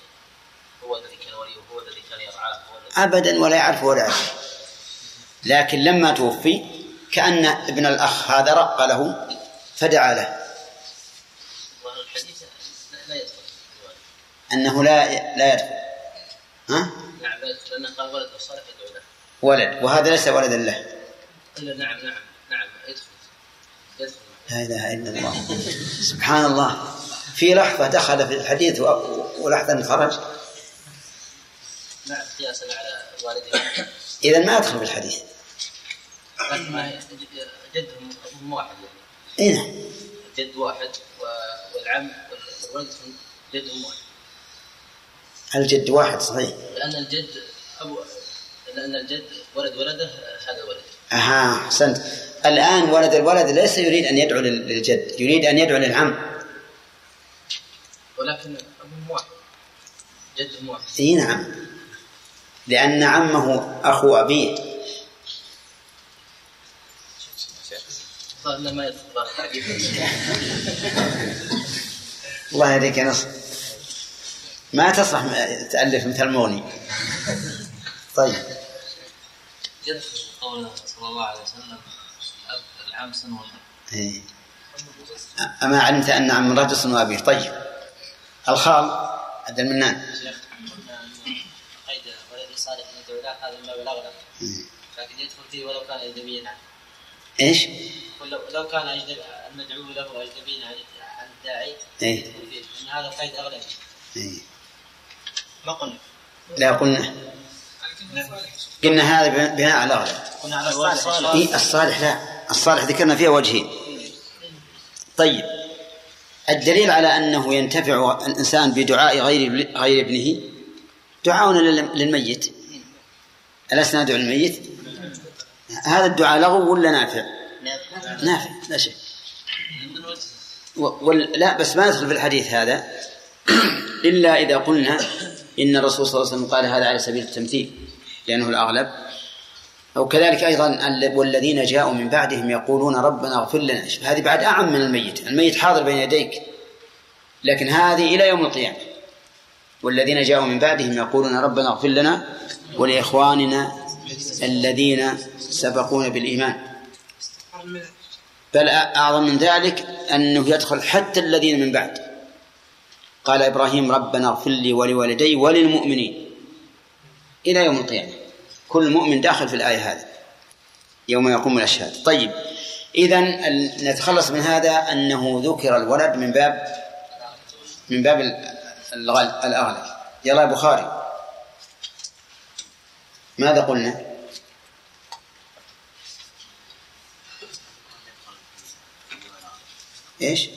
هو الذي كان وليه وهو الذي كان يرعاه هو الذي أبدا ولا يعرف ولا يعرف. لكن لما توفي كأن ابن الأخ هذا رق له فدعا له. لا يدخل أنه لا لا يدخل. ها؟ نعم لا يدخل لأنه قال ولد الصالح يدعو له. ولد. وهذا ليس ولدا له. نعم نعم نعم يدخل. لا إله إلا الله. سبحان الله في لحظة دخل في الحديث ولحظة خرج. قياسا على والده. إذا ما يدخل في الحديث. جدهم أبوهم واحد يعني. إيه. نعم. جد واحد والعم والولد جدهم واحد. الجد واحد صحيح. لأن الجد أبو لأن الجد ولد ولده هذا ولد أها أحسنت. الآن ولد الولد ليس يريد أن يدعو لل- للجد يريد أن يدعو للعم. ولكن أبوهم واحد جدهم واحد إي نعم. لأن عمه أخو أبيه الله يهديك يا نصر. ما تصلح تألف مثل موني. طيب. صلى الله عليه وسلم الأب العم سن والأب إيه. أما علمت أن عم رجل صنو أبيه. طيب. الخال عبد المنان. شيخ قيد ولد صالح يدعو له هذا من باب الأغلب لكن يدخل فيه ولو كان أجنبيا عنه إيش؟ ولو لو كان المدعو له أجنبيا عن عن الداعي إيه. فيه. لأن هذا قيد أغلبي إيه. ما قلنا. لا قلنا. قلنا هذا بن- بناء على الأغلب قلنا على الصالح. إيه الصالح لا. الصالح ذكرنا فيها وجهين. طيب. الدليل على أنه ينتفع الإنسان بدعاء غير غير ابنه دعاؤنا لل- للميت. ألسنا ندعو للميت هذا الدعاء لغو ولا نافع؟ نافع. لا شيء. و- وال... لا بس ما يدخل في الحديث هذا. إلا إذا قلنا إن الرسول صلى الله عليه وسلم قال هذا على سبيل التمثيل لأنه الأغلب. أو كذلك أيضا ال- والذين جاءوا من بعدهم يقولون ربنا اغفر لنا. هذه بعد أعم من الميت. الميت حاضر بين يديك. لكن هذه إلى يوم القيامة. والذين جاءوا من بعدهم يقولون ربنا اغفر لنا ولإخواننا الذين سبقونا بالإيمان. بل أعظم من ذلك أنه يدخل حتى الذين من بعد. قال إبراهيم ربنا اغفر لي ولوالدي وللمؤمنين. إلى يوم القيامة. كل مؤمن داخل في الآية هذه. يوم يقوم الأشهاد. طيب إذا نتخلص من هذا أنه ذكر الولد من باب من باب الأغلب. يلا بخاري. ماذا قلنا؟ إيش؟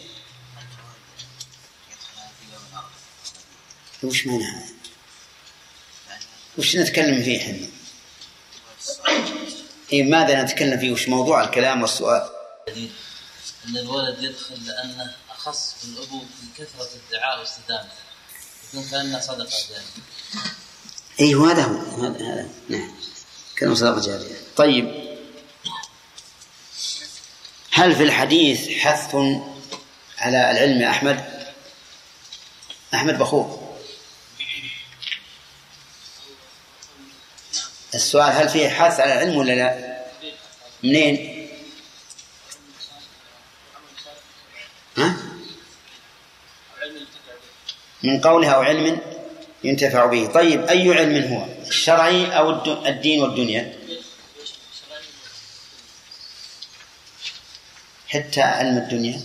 وش معنى هذا؟ وش نتكلم فيه إحنا؟ إيه ماذا نتكلم فيه؟ وش موضوع الكلام والسؤال؟ أن الولد يدخل لأنه أخص بالأبو من كثرة الدعاء واستدامته يكون كأنه صدقة جارية أيوه هذا هو هذا هذا نعم كلام صدقة جارية طيب هل في الحديث حث على العلم يا أحمد أحمد بخور السؤال هل فيه حث على العلم ولا لا؟ منين؟ ها؟ من قولها أو علم ينتفع به. طيب أي علم هو؟ الشرعي أو الد- الدين والدنيا؟ حتى علم الدنيا؟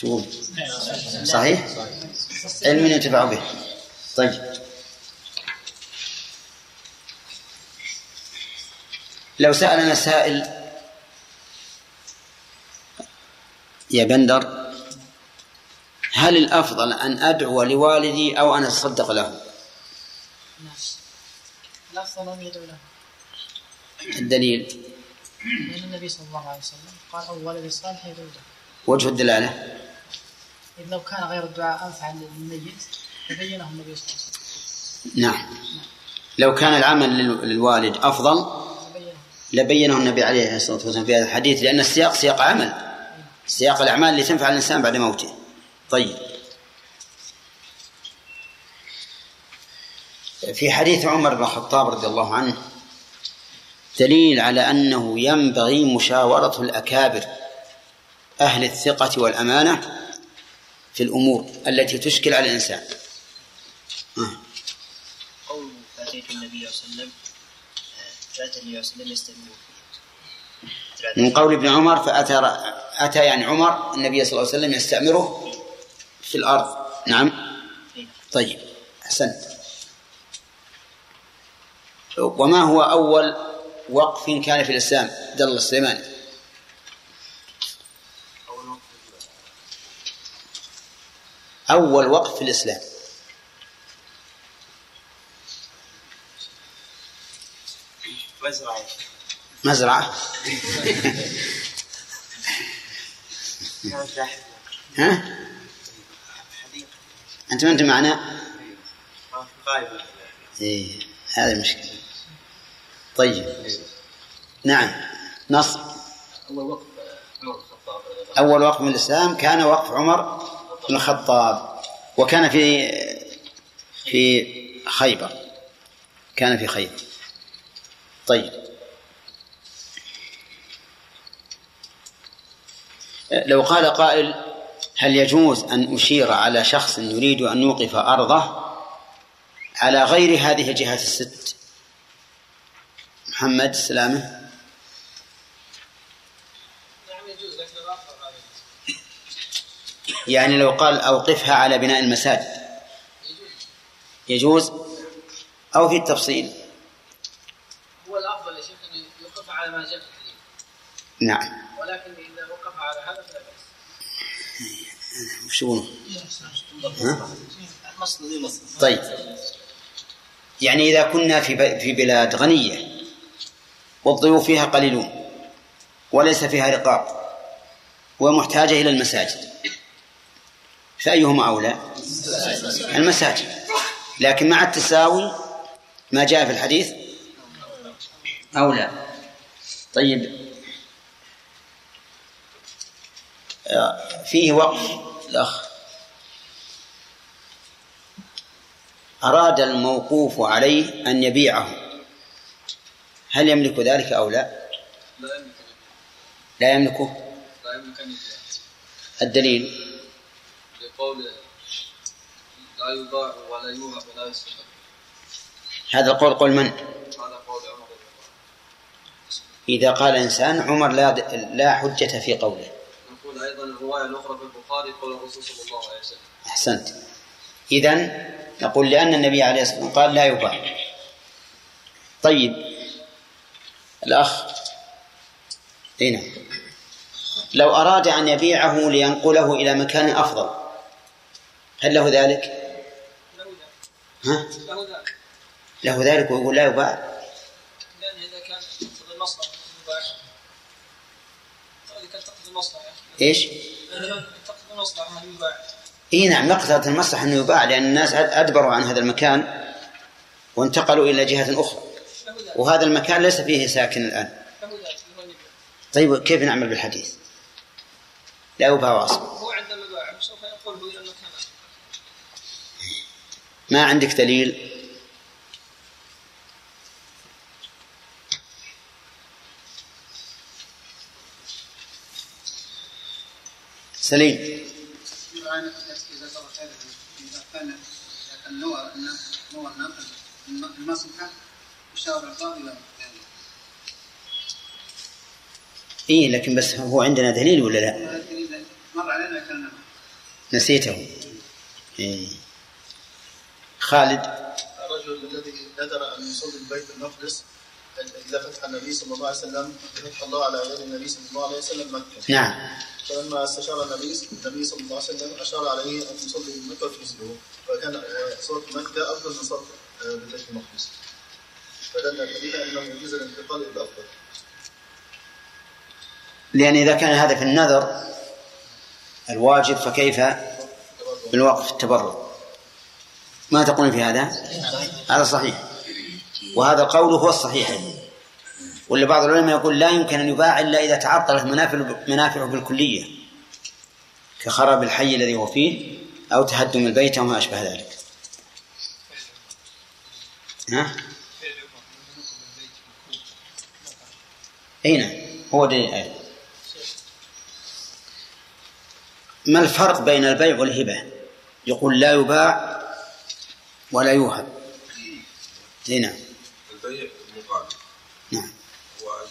تقول؟ صحيح؟ علم ينتفع به. طيب. لو سألنا سائل يا بندر هل الأفضل أن أدعو لوالدي أو أن أتصدق له؟ الأفضل أن يدعو له. الدليل. لأن النبي صلى الله عليه وسلم قال أو ولد صالح يدعو له. وجه الدلالة؟ إذ لو كان غير الدعاء أنفع للميت لبينه النبي صلى الله عليه وسلم. نعم. لو كان العمل لل- للوالد أفضل؟ لبينه النبي عليه الصلاة والسلام في هذا الحديث لأن السياق سياق عمل. سياق الأعمال اللي تنفع الإنسان بعد موته. طيب. في حديث عمر بن الخطاب رضي الله عنه دليل على أنه ينبغي مشاورة الأكابر أهل الثقة والأمانة في الأمور التي تشكل على الإنسان. قول فأتيت النبي صلى الله عليه وسلم آه، الله من قول ابن عمر فأتى أتى يعني عمر النبي صلى الله عليه وسلم يستأمره في الأرض. نعم؟ طيب أحسنت. وما هو أول وقف كان في الإسلام؟ دل السليماني. أول وقف في الإسلام. مزرعة. مزرعة؟ ها؟ أنت ما أنت معنا؟ إيه هذه المشكلة طيب. نعم. نص. أول الله أول وقف من الإسلام كان وقف عمر بن الخطاب. وكان في في خيبر. كان في خيبر. طيب. لو قال قائل هل يجوز أن أشير على شخص يريد أن يوقف أرضه على غير هذه الجهات الست؟ محمد سلامة. يعني لو قال أوقفها على بناء المساجد. يجوز؟ أو في التفصيل هو الافضل يا شيخ ان جاء في الحديث. نعم. ولكن إذا وقف على هذا فلا وش يقولون؟ مصر طيب. يعني إذا كنا في في بلاد غنية والضيوف فيها قليلون وليس فيها رقاب ومحتاجة إلى المساجد فأيهما أولى؟ المساجد. لكن مع التساوي ما جاء في الحديث أولى. طيب. آه، فيه وقف. الأخ. أراد الموقوف عليه أن يبيعه. هل يملك ذلك أو لا؟ لا يملك. لا يملكه. لا يملك أن يبيع الدليل؟ لقول لا يباع ولا يوهب ولا يستحق هذا القول قول من؟ هذا قول عمر. إذا قال إنسان عمر لا لا حجة في قوله. نقول أيضا الرواية الأخرى في البخاري قول الرسول صلى الله عليه وسلم. أحسنت. إذا نقول لأن النبي عليه الصلاة والسلام قال لا يباع طيب. الأخ. هنا لو أراد أن يبيعه لينقله إلى مكان أفضل هل له ذلك؟ ها؟ له ذلك. له ذلك ويقول لا يباع. لأن إذا كان تقتضي المصلحة يباع إذا كانت تقتضي المصلحة إيش؟ يباع اي نعم نقطة المصلحة إنه يباع لأن الناس أدبروا عن هذا المكان وانتقلوا إلى جهة أخرى وهذا المكان ليس فيه ساكن الآن يباع. طيب كيف نعمل بالحديث؟ لا يباع واصل هو عندما باع سوف ينقله إلى المكان. ما عندك دليل سليم إذا ترى خيرا إذا كان إذا كان نوى نوى النقل المصلحة يشاور القاضي له اي لكن بس هو عندنا دليل ولا لا؟ نسيته إيه. خالد الرجل الذي نذر أن يصلي البيت المقدس إلى فتح النبي صلى الله عليه وسلم فتح الله على النبي صلى الله عليه وسلم مكة. نعم فلما استشار النبي النبي صلى الله عليه وسلم أشار عليه أن يصلي مكة وتجزئه وكان آه، صلاة مكة أفضل من صلاة آه، بيت المقدس. فدل الحديث انه يجوز الانتقال إلى الافضل. لأن إذا كان هذا في النذر الواجب فكيف بالوقف التبرع ما تقولون في هذا هذا صحيح وهذا القول هو الصحيح. ولا بعض العلماء يقول لا يمكن أن يباع إلا إذا تعطلت منافع منافعه بالكلية كخراب الحي الذي هو فيه أو تهدم البيت وما أشبه ذلك. ها؟ أي نعم هو دليل الآية ما الفرق بين البيع والهبة؟ يقول لا يباع ولا يوهب. اي نعم البيع مقابل نعم والهبة بدون مقابل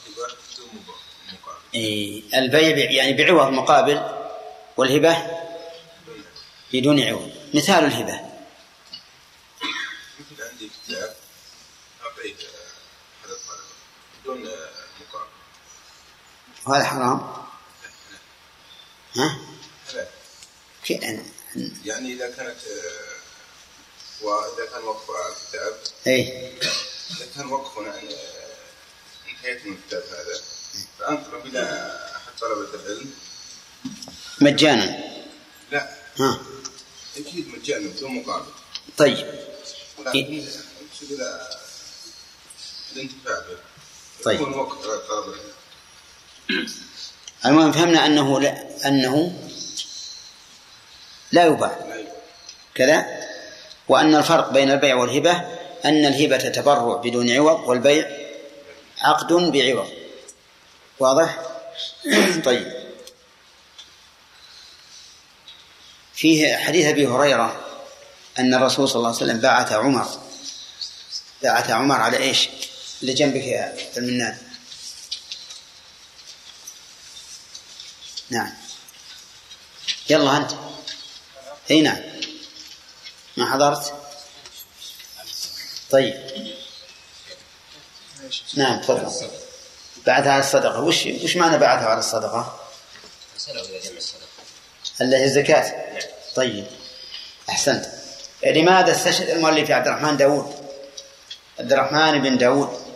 إيه البيع يعني بعوض مقابل والهبة بدون عوض. مثال الهبة. عندي كتاب أعطيت أحد الطلبة بدون مقابل. وهذا حرام؟ ها؟ حلال يعني إذا كانت وإذا كان وقف كتاب اي إذا كان وقف عن انتهيت من الكتاب هذا فأنقل إلى أحد طلبة العلم. مجانا. لا. ها. أكيد مجانا بدون مقابل. طيب. ولكن أقصد إلى الانتفاع به طيب. يكون وقت طلب العلم. المهم فهمنا أنه لا أنه لا يباع. كذا؟ وأن الفرق بين البيع والهبة أن الهبة تبرع بدون عوض والبيع عقد بعوض. واضح؟ طيب. فيه حديث أبي هريرة أن الرسول صلى الله عليه وسلم بعث عمر. بعث عمر على إيش؟ اللي جنبك يا المنان. نعم. يلا أنت. أي نعم. ما حضرت؟ طيب. نعم تفضل. بعثها على الصدقة. وش وش معنى بعثها على الصدقة؟ اللي هي الزكاة؟ طيب. أحسنت. لماذا استشهد المؤلف عبد الرحمن داود؟ عبد الرحمن بن داود.